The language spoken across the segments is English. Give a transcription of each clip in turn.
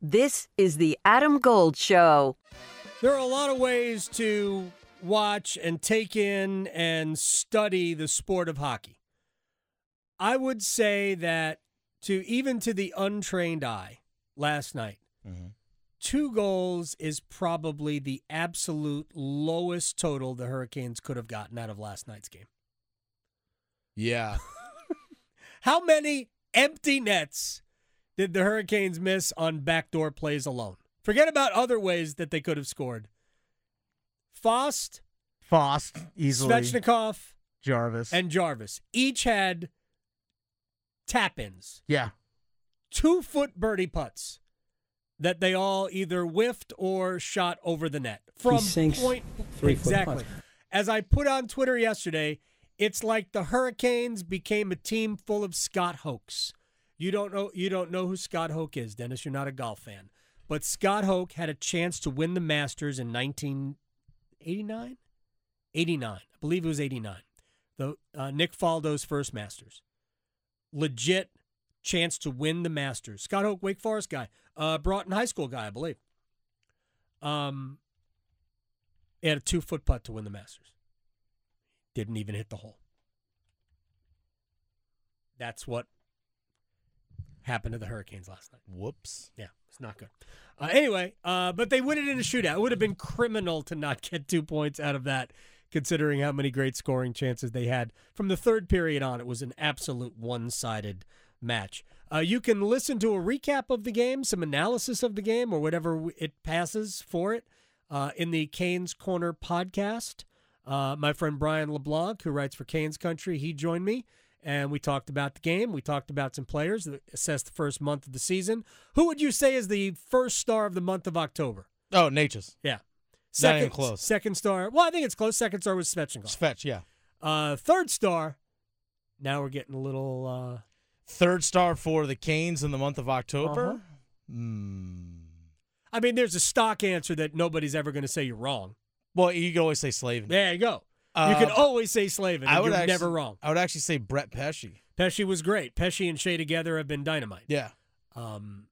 This is the Adam Gold Show. There are a lot of ways to watch and take in and study the sport of hockey. I would say that to even to the untrained eye last night, mm-hmm. two goals is probably the absolute lowest total the Hurricanes could have gotten out of last night's game. Yeah. How many empty nets did the Hurricanes miss on backdoor plays alone? Forget about other ways that they could have scored. Fast, Fast easily. Svechnikov, Jarvis. and Jarvis each had tap ins, yeah. two foot birdie putts that they all either whiffed or shot over the net from sinks point three-foot exactly. putts. As I put on Twitter yesterday, it's like the Hurricanes became a team full of Scott Hochs. You don't know you don't know who Scott Hoch is, Dennis. You're not a golf fan. But Scott Hoch had a chance to win the Masters in 1989? 89. I believe it was 89. The uh, Nick Faldo's first Masters. Legit chance to win the Masters. Scott Hoch, Wake Forest guy, uh, Broughton High School guy, I believe. Um, he had a two foot putt to win the Masters. Didn't even hit the hole. That's what happened to the Hurricanes last night. Whoops. Yeah, it's not good. Uh, anyway, uh, but they win it in a shootout. It would have been criminal to not get two points out of that, considering how many great scoring chances they had. From the third period on, it was an absolute one sided match. Uh, you can listen to a recap of the game, some analysis of the game, or whatever it passes for it uh, in the Canes Corner podcast. Uh, my friend Brian LeBlanc, who writes for Canes Country, he joined me and we talked about the game. We talked about some players, that assessed the first month of the season. Who would you say is the first star of the month of October? Oh, Necas. Yeah. Not even close. Second star. Well, I think it's close. Second star was Svechnikov. Fetch, yeah. Uh, third star. Now we're getting a little. Uh, Third star for the Canes in the month of October. Uh-huh. Hmm. I mean, there's a stock answer that nobody's ever going to say you're wrong. Well, you can always say Slavin. There you go. You Uh, can always say Slavin. I would you're actually, never wrong. I would actually say Brent Pesce. Pesce was great. Pesce and Skjei together have been dynamite. Yeah. Um,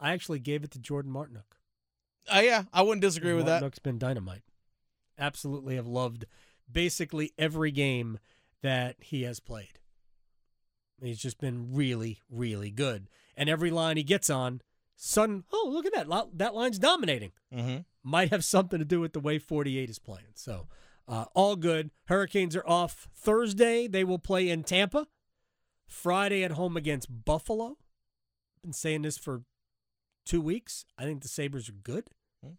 I actually gave it to Jordan Martinook. Uh, yeah, I wouldn't disagree with that. Martinook's been dynamite. Absolutely have loved basically every game that he has played. He's just been really, really good. And every line he gets on, sudden, oh, look at that. That line's dominating. Mm-hmm. Might have something to do with the way 48 is playing. So, uh, all good. Hurricanes are off Thursday. They will play in Tampa. Friday at home against Buffalo. Been saying this for two weeks. I think the Sabres are good. Hmm.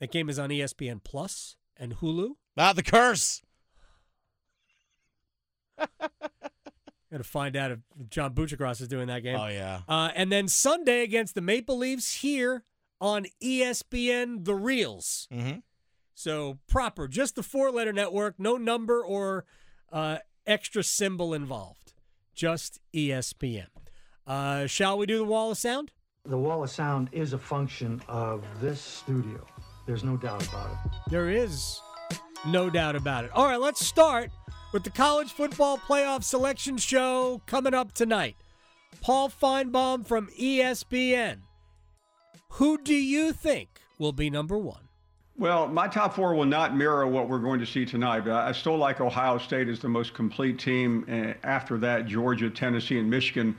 That game is on ESPN Plus and Hulu. Ah, the curse. Got to find out if John Buccigross is doing that game. Oh yeah. Uh, and then Sunday against the Maple Leafs here on ESPN The Reels. Mm-hmm. So proper, just the four letter network, no number or uh, extra symbol involved. Just ESPN. Uh, shall we do the wall of sound? The wall of sound is a function of this studio. There's no doubt about it. There is no doubt about it. All right, let's start with the college football playoff selection show coming up tonight. Paul Finebaum from ESPN. Who do you think will be number one? Well, my top four will not mirror what we're going to see tonight, but I still like Ohio State as the most complete team. Uh, After that, Georgia, Tennessee, and Michigan.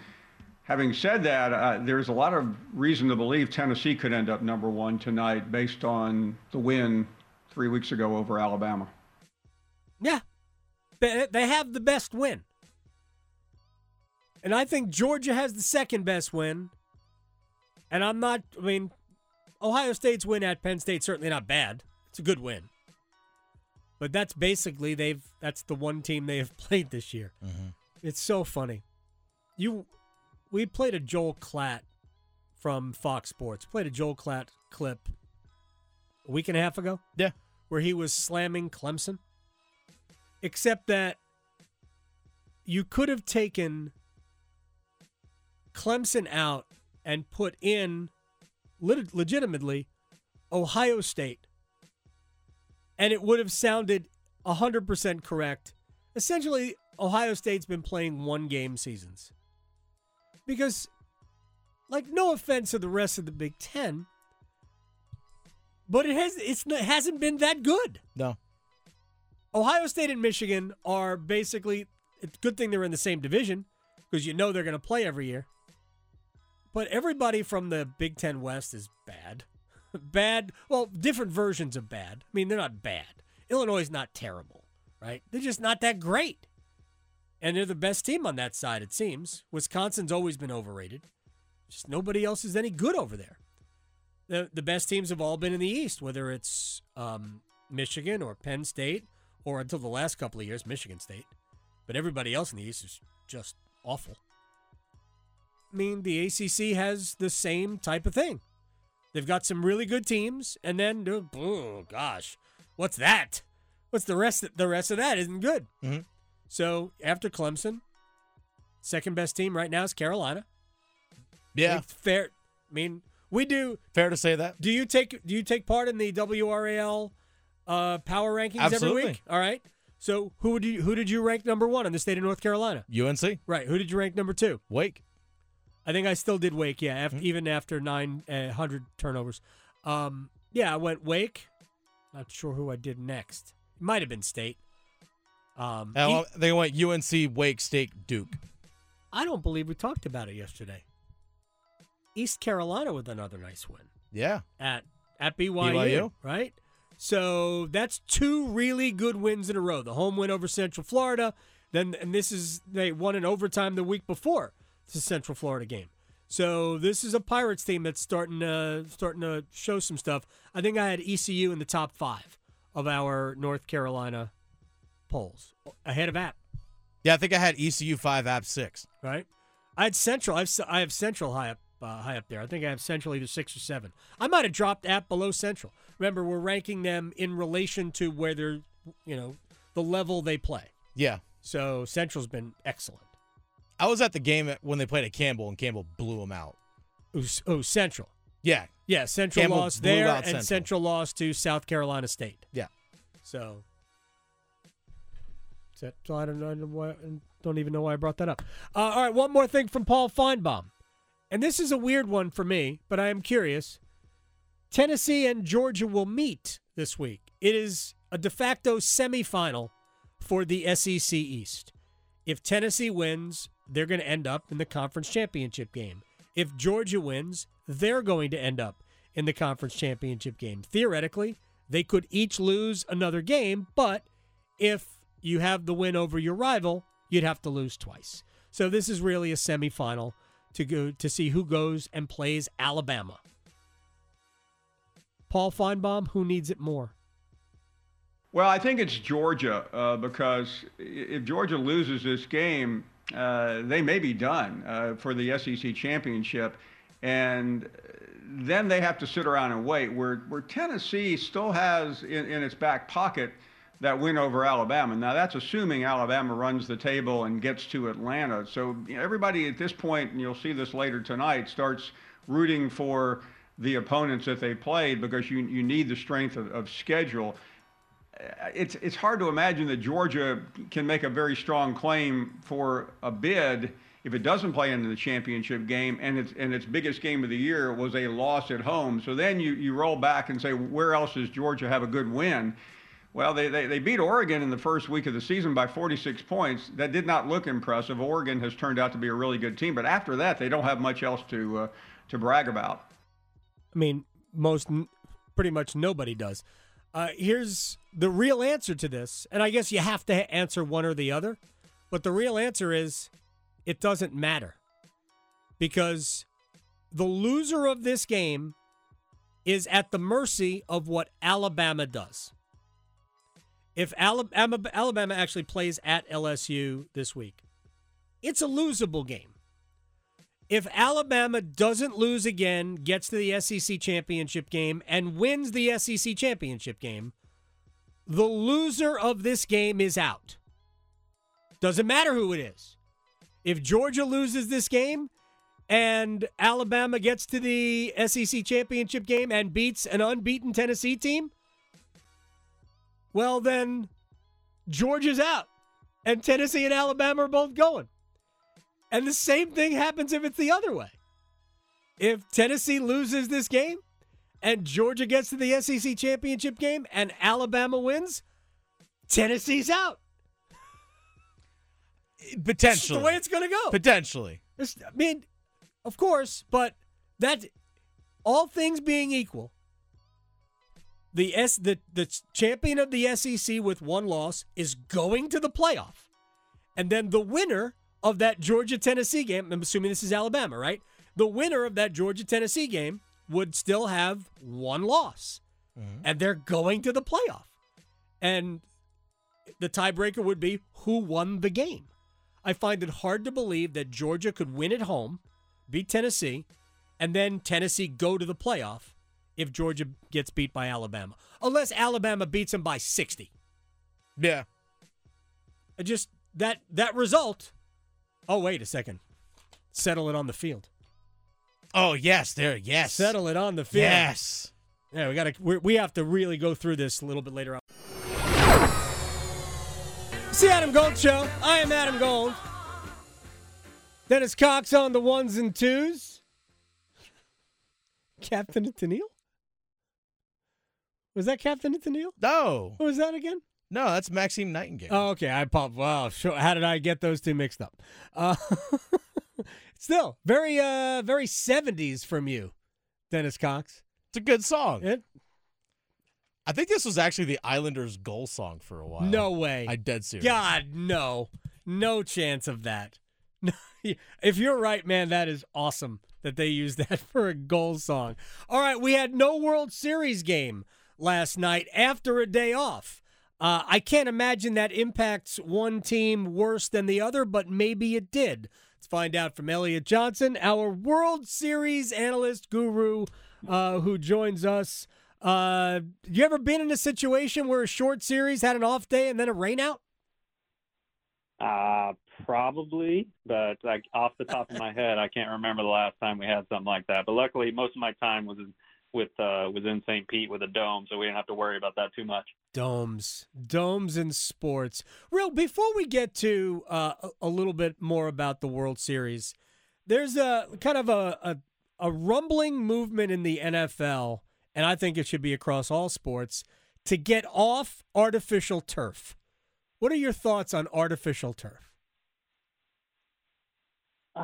Having said that, uh, there's a lot of reason to believe Tennessee could end up number one tonight based on the win three weeks ago over Alabama. Yeah. They, they have the best win. And I think Georgia has the second best win. And I'm not, I mean, Ohio State's win at Penn State certainly not bad. It's a good win. But that's basically they've that's the one team they have played this year. Mm-hmm. It's so funny. You we played a Joel Klatt from Fox Sports. Played a Joel Klatt clip a week and a half ago Yeah. where he was slamming Clemson. Except that you could have taken Clemson out and put in lit- legitimately Ohio State, and it would have sounded 100% correct. Essentially, Ohio State's been playing one game seasons because like no offense to the rest of the Big Ten, but it has it's it hasn't been that good. No. Ohio State and Michigan are basically it's a good thing they're in the same division because you know they're going to play every year. But everybody from the Big Ten West is bad. bad, well, different versions of bad. I mean, they're not bad. Illinois is not terrible, right? They're just not that great. And they're the best team on that side, it seems. Wisconsin's always been overrated. Just nobody else is any good over there. The, the best teams have all been in the East, whether it's um, Michigan or Penn State or until the last couple of years, Michigan State. But everybody else in the East is just awful. Mean, the ACC has the same type of thing. They've got some really good teams, and then oh gosh, what's that? What's the rest? The rest of that isn't good. Mm-hmm. So after Clemson, second best team right now is Carolina. Yeah. Like, fair. I mean, we do. Fair to say that. Do you take Do you take part in the WRAL uh, power rankings every week? All right. So who would you who did you rank number one in the state of North Carolina? UNC. Right. Who did you rank number two? Wake. I think I still did Wake. Yeah, Mm-hmm. even after nine uh, hundred turnovers. Um, yeah, I went Wake. Not sure who I did next. It might have been State. Um, Uh, E- they went UNC, Wake, State, Duke. I don't believe we talked about it yesterday. East Carolina with another nice win Yeah. at at BYU, BYU. right? So that's two really good wins in a row. The home win over Central Florida, then and this is they won in overtime the week before the Central Florida game. So this is a Pirates team that's starting to starting to show some stuff. I think I had ECU in the top five of our North Carolina polls, ahead of App. Yeah, I think I had ECU 5, App 6. right? I had Central. I've I have Central high up uh, high up there. I think I have Central either six or seven. I might have dropped App below Central. Remember, we're ranking them in relation to where they're, you know, the level they play. Yeah. So Central's been excellent. I was at the game when they played at Campbell, and Campbell blew them out. Oh, Central. Yeah. Yeah, Central Campbell lost there, and Central. Central lost to South Carolina State. Yeah. So, so I don't know I don't why, don't even know why I brought that up. Uh, all right, one more thing from Paul Finebaum, and this is a weird one for me, but I am curious. Tennessee and Georgia will meet this week. It is a de facto semifinal for the SEC East. If Tennessee wins, they're going to end up in the conference championship game. If Georgia wins, they're going to end up in the conference championship game. Theoretically, they could each lose another game, but if you have the win over your rival, you'd have to lose twice. So this is really a semifinal to go to see who goes and plays Alabama. Paul Finebaum, who needs it more? Well, I think it's Georgia uh, because if Georgia loses this game, they may be done uh, for the SEC championship, and then they have to sit around and wait. Where where Tennessee still has in, in its back pocket that win over Alabama. Now that's assuming Alabama runs the table and gets to Atlanta. So you know, everybody at this point, and you'll see this later tonight, starts rooting for the opponents that they played because you you need the strength of, of schedule it's it's hard to imagine that Georgia can make a very strong claim for a bid if it doesn't play into the championship game and its and its biggest game of the year was a loss at home. So then you, you roll back and say where else does Georgia have a good win? Well, they, they, they beat Oregon in the first week of the season by 46 points. That did not look impressive. Oregon has turned out to be a really good team, but after that, they don't have much else to uh, to brag about. I mean, most, pretty much nobody does. Uh, here's the real answer to this, and I guess you have to answer one or the other, but the real answer is it doesn't matter because the loser of this game is at the mercy of what Alabama does. If Alabama, Alabama actually plays at LSU this week, it's a losable game if Alabama doesn't lose again, gets to the SEC championship game, and wins the SEC championship game, the loser of this game is out. Doesn't matter who it is. If Georgia loses this game and Alabama gets to the SEC championship game and beats an unbeaten Tennessee team, well, then Georgia's out. And Tennessee and Alabama are both going. And the same thing happens if it's the other way. if Tennessee loses this game and Georgia gets to the SEC championship game and Alabama wins, Tennessee's out. Potentially. the way it's going to go. Potentially. It's- I mean, of course, but that all things being equal, the S the the champion of the SEC with one loss is going to the playoff, and then the winner of that Georgia Tennessee game. I'm assuming this is Alabama, right? The winner of that Georgia Tennessee game would still have one loss, mm-hmm. and they're going to the playoff, and the tiebreaker would be who won the game. I find it hard to believe that Georgia could win at home, beat Tennessee, and then Tennessee go to the playoff if Georgia gets beat by Alabama. Unless Alabama beats them by 60. Yeah. I just that that result. Oh, wait a second. Settle it on the field. Oh yes, there. Yes. Settle it on the field. Yes. Yeah, we got to we have to really go through this a little bit later on. It's the Adam Gold Show. I am Adam Gold. Dennis Cox on the ones and twos. Captain Tennille? Was that Captain Tennille? No. What was that again? No, that's Maxine Nightingale. Oh, okay. I pop. Wow. Sure. How did I get those two mixed up? Uh, still very, uh, very seventies from you, Dennis Cox. It's a good song. It, I think this was actually the Islanders' goal song for a while. no way. I dead serious. God, no. No chance of that. if you're right, man, that is awesome that they used that for a goal song. All right, we had no World Series game last night after a day off. Uh, I can't imagine that impacts one team worse than the other, but maybe it did. Let's find out from Elliot Johnson, our World Series analyst guru, uh, who joins us. Uh, you ever been in a situation where a short series had an off day and then a rainout? Uh, probably, but like off the top of my head, I can't remember the last time we had something like that. But luckily, most of my time was in, with uh, was in St. Pete with a dome, so we didn't have to worry about that too much. Domes, domes in sports. Real. Before we get to uh, a, a little bit more about the World Series, there's a kind of a, a a rumbling movement in the NFL, and I think it should be across all sports to get off artificial turf. What are your thoughts on artificial turf? Uh,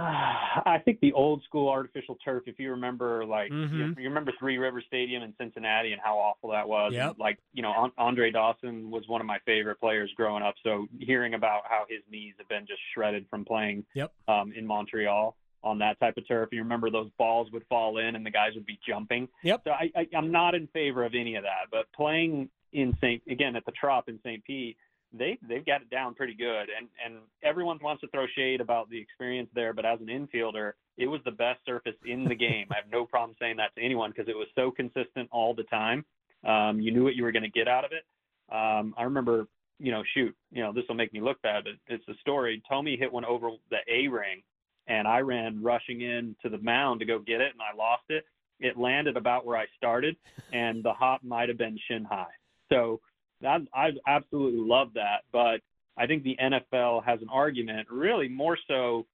I think the old school artificial turf. If you remember, like you, Mhm. you remember Three River Stadium in Cincinnati and how awful that was. Yep. And, like you know, An- Andre Dawson was one of my favorite players growing up. So hearing about how his knees have been just shredded from playing Yep. um, in Montreal on that type of turf. You remember those balls would fall in and the guys would be jumping. Yep. So I, I, I'm not in favor of any of that. But playing in St. again at the Trop in St. Pete, they they've got it down pretty good. And and everyone wants to throw shade about the experience there, but as an infielder, it was the best surface in the game. I have no problem saying that to anyone because it was so consistent all the time. Um, you knew what you were going to get out of it. Um, I remember, you know, shoot, you know, this will make me look bad, but it's a story. Tommy hit one over the A ring, and I ran rushing in to the mound to go get it, and I lost it. It landed about where I started, and the hop might have been shin high. So I, I absolutely love that, but I think the NFL has an argument, really more so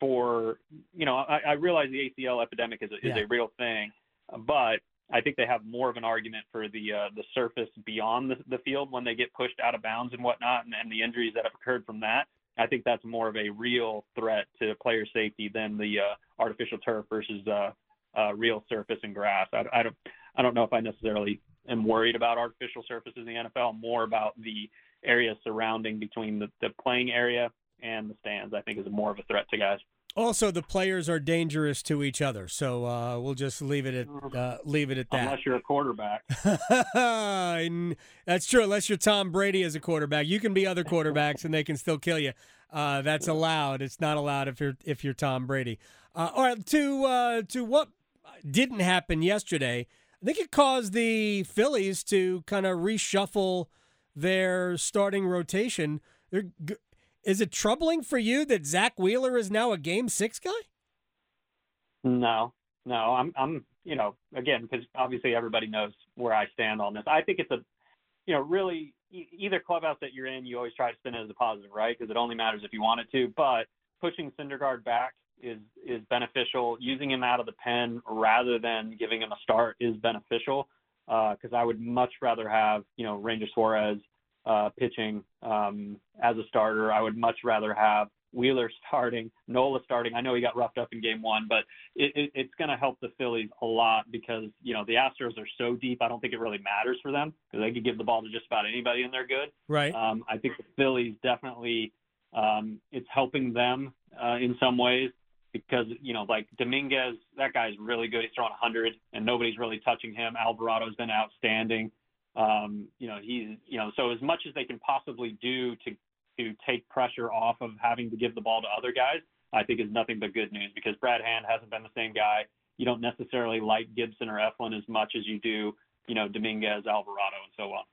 for you know I, I realize the ACL epidemic is a, is Yeah. a real thing, but I think they have more of an argument for the uh, the surface beyond the, the field when they get pushed out of bounds and whatnot, and, and the injuries that have occurred from that. I think that's more of a real threat to player safety than the uh, artificial turf versus uh, uh, real surface and grass. I, I don't I don't know if I necessarily am worried about artificial surfaces in the NFL. More about the area surrounding between the, the playing area and the stands. I think is more of a threat to guys. Also, the players are dangerous to each other, so uh, we'll just leave it at uh, leave it at that. Unless you're a quarterback. That's true. Unless you're Tom Brady as a quarterback, you can be other quarterbacks and they can still kill you. Uh, that's allowed. It's not allowed if you're if you're Tom Brady. Uh, all right, to uh, to what didn't happen yesterday. I think it caused the Phillies to kind of reshuffle their starting rotation. They're, is it troubling for you that Zack Wheeler is now a Game Six guy? No, no, I'm, I'm, you know, again, because obviously everybody knows where I stand on this. I think it's a, you know, really either clubhouse that you're in, you always try to spin it as a positive, right? Because it only matters if you want it to. But pushing Syndergaard back is is beneficial. Using him out of the pen rather than giving him a start is beneficial because uh, I would much rather have you know Ranger Suarez uh, pitching um, as a starter. I would much rather have Wheeler starting, Nola starting. I know he got roughed up in game one, but it, it, it's going to help the Phillies a lot because, you know, the Astros are so deep. I don't think it really matters for them because they could give the ball to just about anybody and they're good. Right. Um, I think the Phillies definitely, um, it's helping them uh, in some ways because, you know, like Dominguez, that guy's really good. He's throwing 100 and nobody's really touching him. Alvarado's been outstanding. Um, you know, he's, you know, so as much as they can possibly do to to take pressure off of having to give the ball to other guys, I think is nothing but good news because Brad Hand hasn't been the same guy. You don't necessarily like Gibson or Eflin as much as you do, you know, Dominguez, Alvarado, and so on.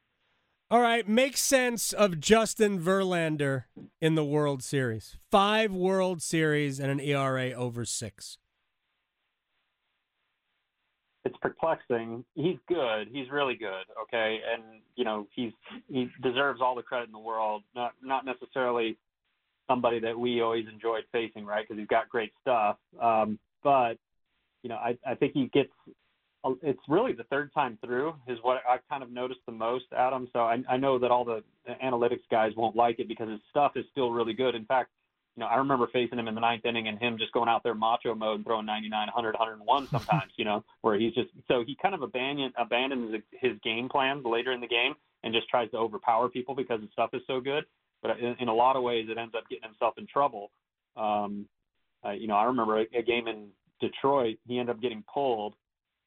All right, make sense of Justin Verlander in the World Series. Five World Series and an ERA over six it's perplexing. He's good. He's really good. Okay, and you know he's he deserves all the credit in the world. Not not necessarily somebody that we always enjoyed facing, right? Because he's got great stuff. Um, but you know, I I think he gets. It's really the third time through is what I've kind of noticed the most, Adam. So I, I know that all the analytics guys won't like it because his stuff is still really good. In fact, you know, I remember facing him in the ninth inning and him just going out there macho mode and throwing 99, 100, 101 sometimes, you know, where he's just so he kind of abandoned abandons his game plan later in the game and just tries to overpower people because his stuff is so good. But in, in a lot of ways, it ends up getting himself in trouble. Um, uh, you know, I remember a, a game in Detroit, he ended up getting pulled,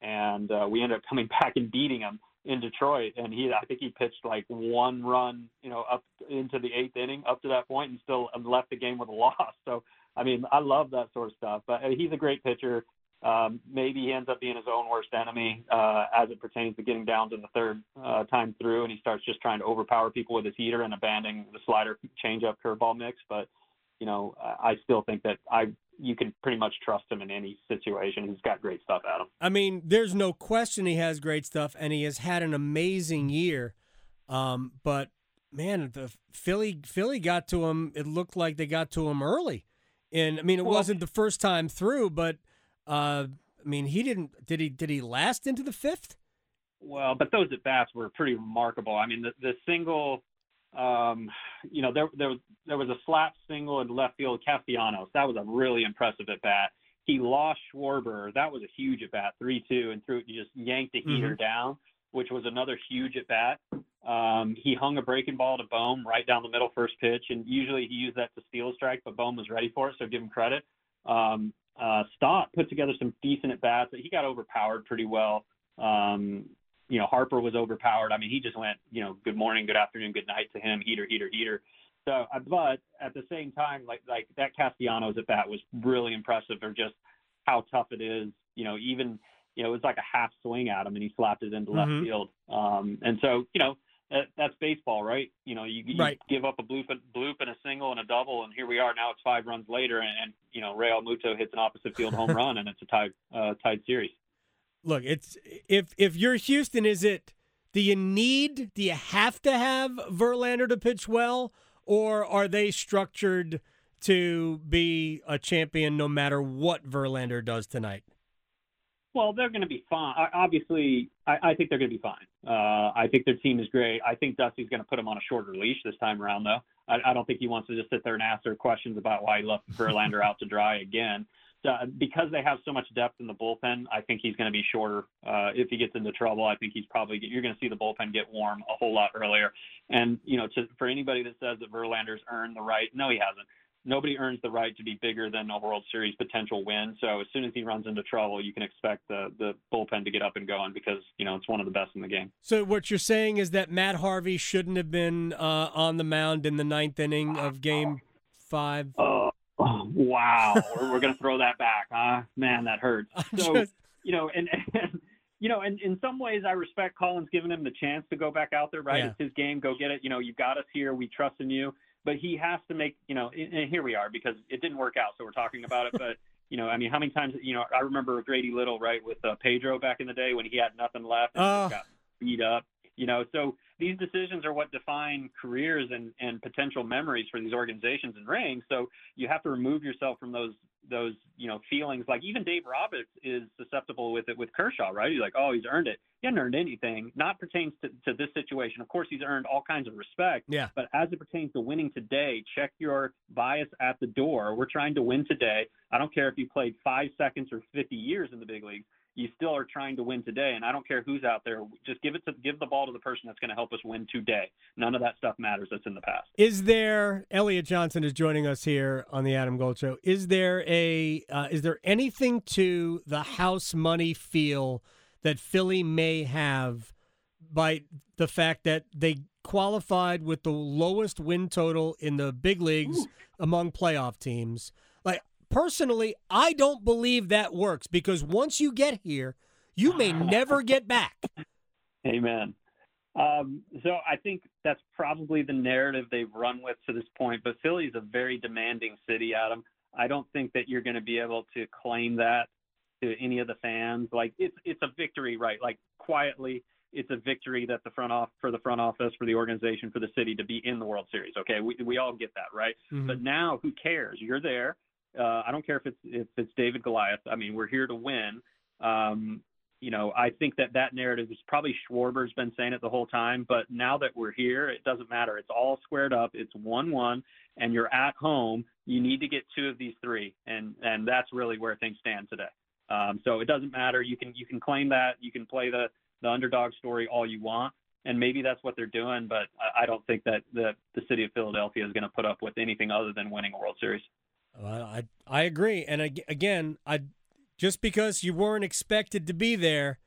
and uh, we ended up coming back and beating him in Detroit, and he I think he pitched like one run, you know, up into the eighth inning up to that point, and still left the game with a loss. So I mean, I love that sort of stuff. But uh, he's a great pitcher. Um, maybe he ends up being his own worst enemy uh, as it pertains to getting down to the third uh, time through, and he starts just trying to overpower people with his heater and abandoning the slider, changeup, curveball mix. But you know, I still think that I you can pretty much trust him in any situation. He's got great stuff him. I mean, there's no question he has great stuff, and he has had an amazing year. Um, but man, the Philly Philly got to him. It looked like they got to him early, and I mean, it well, wasn't the first time through, but uh, I mean, he didn't. Did he? Did he last into the fifth? Well, but those at bats were pretty remarkable. I mean, the the single um, you know, there there was there was a slap single in left field Castellanos. That was a really impressive at bat. He lost Schwarber. That was a huge at bat, three two, and threw it and just yanked the heater mm-hmm. down, which was another huge at bat. Um, he hung a breaking ball to Bohm right down the middle first pitch, and usually he used that to steal a strike, but Bohm was ready for it, so give him credit. Um, uh, Stott put together some decent at bats. But he got overpowered pretty well. Um, you know, Harper was overpowered. I mean, he just went, you know, good morning, good afternoon, good night to him, heater, heater, heater. So, uh, but at the same time, like like that Castellanos at bat was really impressive, or just how tough it is. You know, even you know it was like a half swing at him, and he slapped it into mm-hmm. left field. Um, and so, you know, that, that's baseball, right? You know, you, you right. give up a bloop, and, bloop and a single and a double, and here we are. Now it's five runs later, and, and you know, Realmuto hits an opposite field home run, and it's a tied uh, tied series look, it's if if you're Houston, is it do you need do you have to have Verlander to pitch well, or are they structured to be a champion no matter what Verlander does tonight? Well, they're going to be fine. Obviously, I, I think they're going to be fine. Uh, I think their team is great. I think Dusty's going to put them on a shorter leash this time around, though. I, I don't think he wants to just sit there and answer questions about why he left Verlander out to dry again uh, because they have so much depth in the bullpen, I think he's going to be shorter. Uh, if he gets into trouble, I think he's probably you're going to see the bullpen get warm a whole lot earlier. And you know, to, for anybody that says that Verlander's earned the right, no, he hasn't. Nobody earns the right to be bigger than a World Series potential win. So as soon as he runs into trouble, you can expect the the bullpen to get up and going because you know it's one of the best in the game. So what you're saying is that Matt Harvey shouldn't have been uh, on the mound in the ninth inning of Game Five. Oh, wow, we're, we're going to throw that back, huh? Man, that hurts. So, just... you know, and, and you know, and in some ways, I respect Collins giving him the chance to go back out there. Right, yeah. it's his game. Go get it. You know, you got us here. We trust in you. But he has to make. You know, and here we are because it didn't work out. So we're talking about it. But you know, I mean, how many times? You know, I remember Grady Little, right, with uh, Pedro back in the day when he had nothing left and uh... got beat up. You know, so these decisions are what define careers and, and potential memories for these organizations and rings. So you have to remove yourself from those those you know feelings. Like even Dave Roberts is susceptible with it with Kershaw, right? He's like, oh, he's earned it. He hasn't earned anything. Not pertains to, to this situation. Of course, he's earned all kinds of respect. Yeah. But as it pertains to winning today, check your bias at the door. We're trying to win today. I don't care if you played five seconds or 50 years in the big leagues you still are trying to win today. And I don't care who's out there. Just give it to give the ball to the person that's going to help us win today. None of that stuff matters. That's in the past. Is there Elliot Johnson is joining us here on the Adam Gold Show? Is there a uh, is there anything to the house money feel that Philly may have by the fact that they qualified with the lowest win total in the big leagues Ooh. among playoff teams? Personally, I don't believe that works because once you get here, you may never get back. Amen. Um, so I think that's probably the narrative they've run with to this point. But Philly is a very demanding city, Adam. I don't think that you're going to be able to claim that to any of the fans. Like it's it's a victory, right? Like quietly, it's a victory that the front off for the front office, for the organization, for the city to be in the World Series. Okay, we we all get that, right? Mm-hmm. But now, who cares? You're there. Uh, I don't care if it's if it's David Goliath. I mean, we're here to win. Um, you know, I think that that narrative is probably Schwarber's been saying it the whole time, but now that we're here, it doesn't matter. It's all squared up. It's one-one, and you're at home. You need to get two of these three, and and that's really where things stand today. Um, so it doesn't matter. You can you can claim that. You can play the the underdog story all you want, and maybe that's what they're doing. But I, I don't think that the the city of Philadelphia is going to put up with anything other than winning a World Series. Well, I I agree, and again, I just because you weren't expected to be there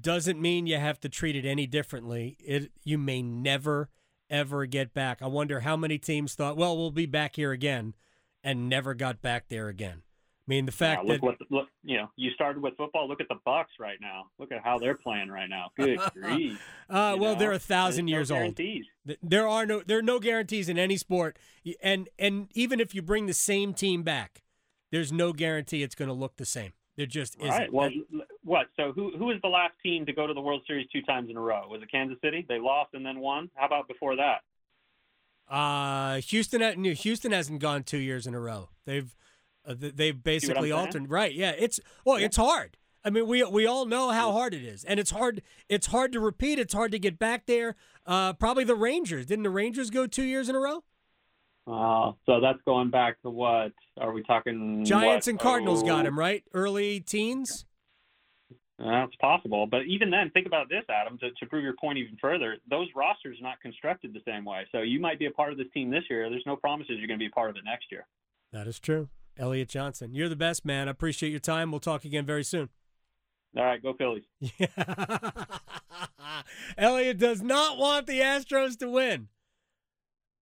doesn't mean you have to treat it any differently. It you may never ever get back. I wonder how many teams thought, well, we'll be back here again, and never got back there again mean, the fact look that what, look, you know, you started with football. Look at the Bucks right now. Look at how they're playing right now. Good grief. Uh, well, know? they're a thousand There's years no old. There are no there are no guarantees in any sport, and and even if you bring the same team back, there's no guarantee it's going to look the same. There just isn't. Right. Well, what? So who who was the last team to go to the World Series two times in a row? Was it Kansas City? They lost and then won. How about before that? Uh, Houston. Houston hasn't gone two years in a row. They've uh, they've basically altered. Right? Yeah. It's well, yeah. it's hard. I mean, we we all know how hard it is, and it's hard. It's hard to repeat. It's hard to get back there. Uh, probably the Rangers. Didn't the Rangers go two years in a row? Uh, so that's going back to what? Are we talking? Giants what? and Cardinals oh. got him right. Early teens. That's possible, but even then, think about this, Adam. To, to prove your point even further, those rosters are not constructed the same way. So you might be a part of this team this year. There's no promises you're going to be a part of it next year. That is true. Elliot Johnson. You're the best, man. I appreciate your time. We'll talk again very soon. All right, go Phillies. Yeah. Elliot does not want the Astros to win.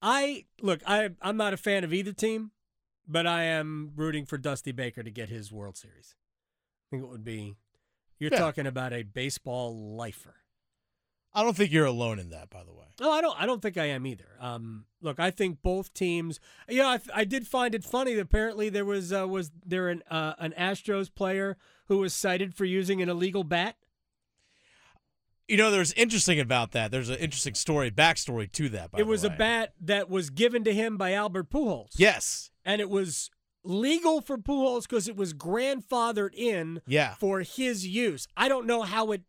I look, I I'm not a fan of either team, but I am rooting for Dusty Baker to get his World Series. I think it would be you're yeah. talking about a baseball lifer. I don't think you're alone in that, by the way. No, I don't. I don't think I am either. Um, look, I think both teams. You know, I, I did find it funny. That apparently, there was uh, was there an uh, an Astros player who was cited for using an illegal bat. You know, there's interesting about that. There's an interesting story, backstory to that. it was a bat that was given to him by Albert Pujols. Yes, and it was legal for Pujols because it was grandfathered in. Yeah. for his use. I don't know how it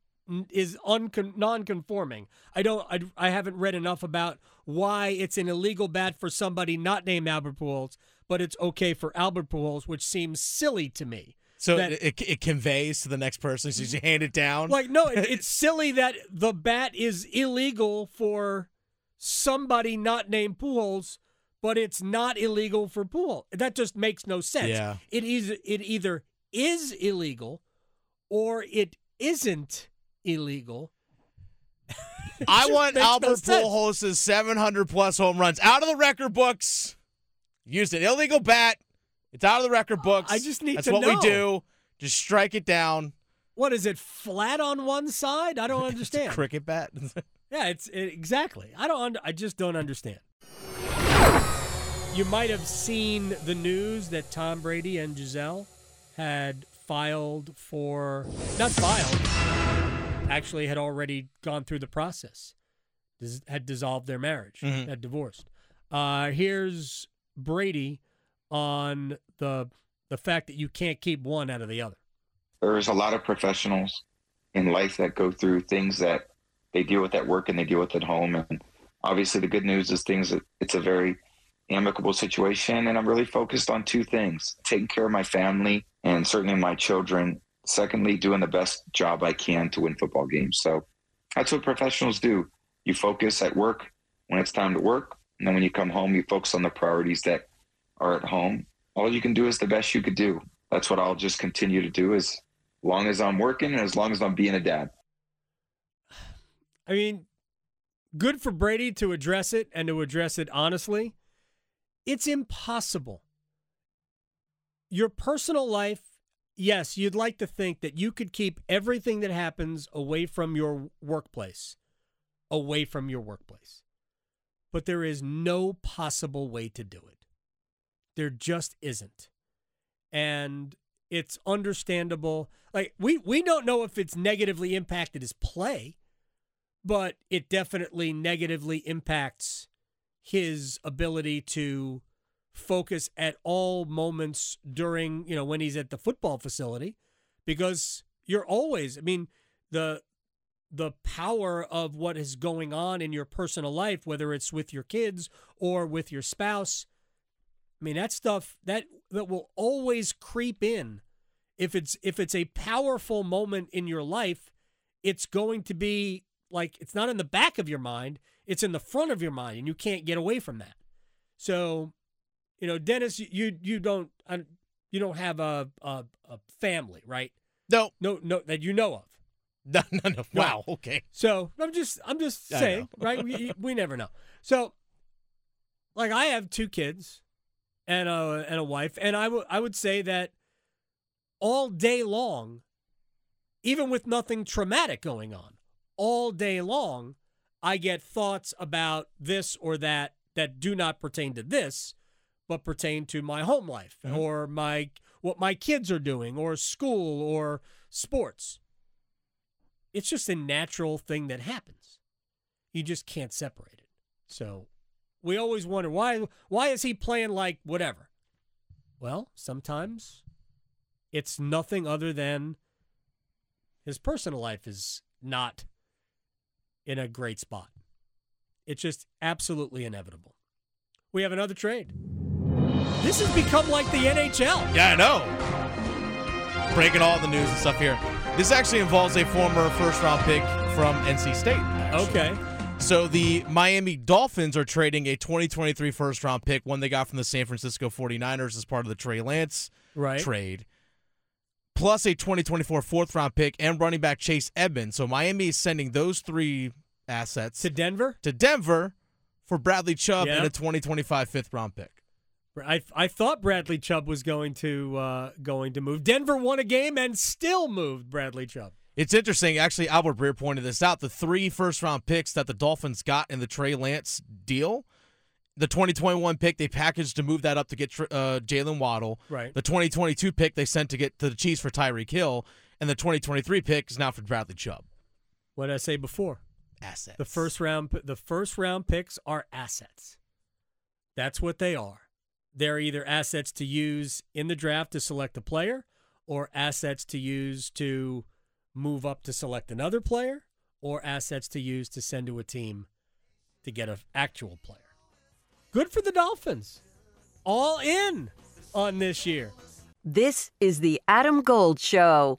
is uncon- non-conforming. I don't. I, I haven't read enough about why it's an illegal bat for somebody not named Albert Pujols, but it's okay for Albert Pujols, which seems silly to me. So that, it, it conveys to the next person. So you hand it down. Like no, it, it's silly that the bat is illegal for somebody not named Pujols, but it's not illegal for Pujols. That just makes no sense. Yeah. It is. It either is illegal, or it isn't illegal. I want Albert no Pujols' 700 plus home runs out of the record books. Used an illegal bat. It's out of the record books. I just need to That's to what know. we do. Just strike it down. What is it? Flat on one side? I don't understand. cricket bat. yeah, it's it, exactly. I don't. I just don't understand. You might have seen the news that Tom Brady and Gisele had filed for not filed actually had already gone through the process dis- had dissolved their marriage, Mhm. had divorced. Uh, here's Brady on the the fact that you can't keep one out of the other. there's a lot of professionals in life that go through things that they deal with at work and they deal with at home and obviously the good news is things that it's a very amicable situation and i'm really focused on two things taking care of my family and certainly my children secondly doing the best job i can to win football games so that's what professionals do you focus at work when it's time to work and then when you come home you focus on the priorities that are at home all you can do is the best you could do that's what i'll just continue to do as long as I'm working and as long as I'm being a dad. I mean, good for Brady to address it and to address it honestly. It's impossible. Your personal life, yes, you'd like to think that you could keep everything that happens away from your workplace, away from your workplace. But there is no possible way to do it. There just isn't. And it's understandable. Like we we don't know if it's negatively impacted his play, but it definitely negatively impacts his ability to focus at all moments during, you know, when he's at the football facility because you're always, I mean, the the power of what is going on in your personal life whether it's with your kids or with your spouse I mean that stuff that that will always creep in. If it's if it's a powerful moment in your life, it's going to be like it's not in the back of your mind, it's in the front of your mind and you can't get away from that. So, you know, Dennis you you don't uh, you don't have a a, a family, right? No, no, no that you know of. No, no, no. Wow. Okay. So I'm just I'm just saying, right? We we never know. So, like I have two kids, and a and a wife, and I would I would say that all day long, even with nothing traumatic going on, all day long, I get thoughts about this or that that do not pertain to this, but pertain to my home life mm-hmm. or my what my kids are doing or school or sports. It's just a natural thing that happens. You just can't separate it. So we always wonder why why is he playing like whatever? Well, sometimes it's nothing other than his personal life is not in a great spot. It's just absolutely inevitable. We have another trade. This has become like the NHL. Yeah, I know. Breaking all the news and stuff here. This actually involves a former first round pick from NC State. actually. Okay. So the Miami Dolphins are trading a 2023 first round pick, one they got from the San Francisco 49ers as part of the Trey Lance Right. trade, plus a 2024 fourth round pick and running back Chase Edmonds. So Miami is sending those three assets To Denver? to Denver for Bradley Chubb Yeah. and a 2025 fifth round pick. I I thought Bradley Chubb was going to uh, going to move. Denver won a game and still moved Bradley Chubb. It's interesting. Actually, Albert Breer pointed this out. The three first round picks that the Dolphins got in the Trey Lance deal, the 2021 pick they packaged to move that up to get uh, Jaylen Waddle. Right. The 2022 pick they sent to get to the Chiefs for Tyreek Hill, and the 2023 pick is now for Bradley Chubb. What did I say before? Assets. The first round the first round picks are assets. That's what they are. They're either assets to use in the draft to select a player or assets to use to move up to select another player or assets to use to send to a team to get an actual player. Good for the Dolphins. All in on this year. This is the Adam Gold Show.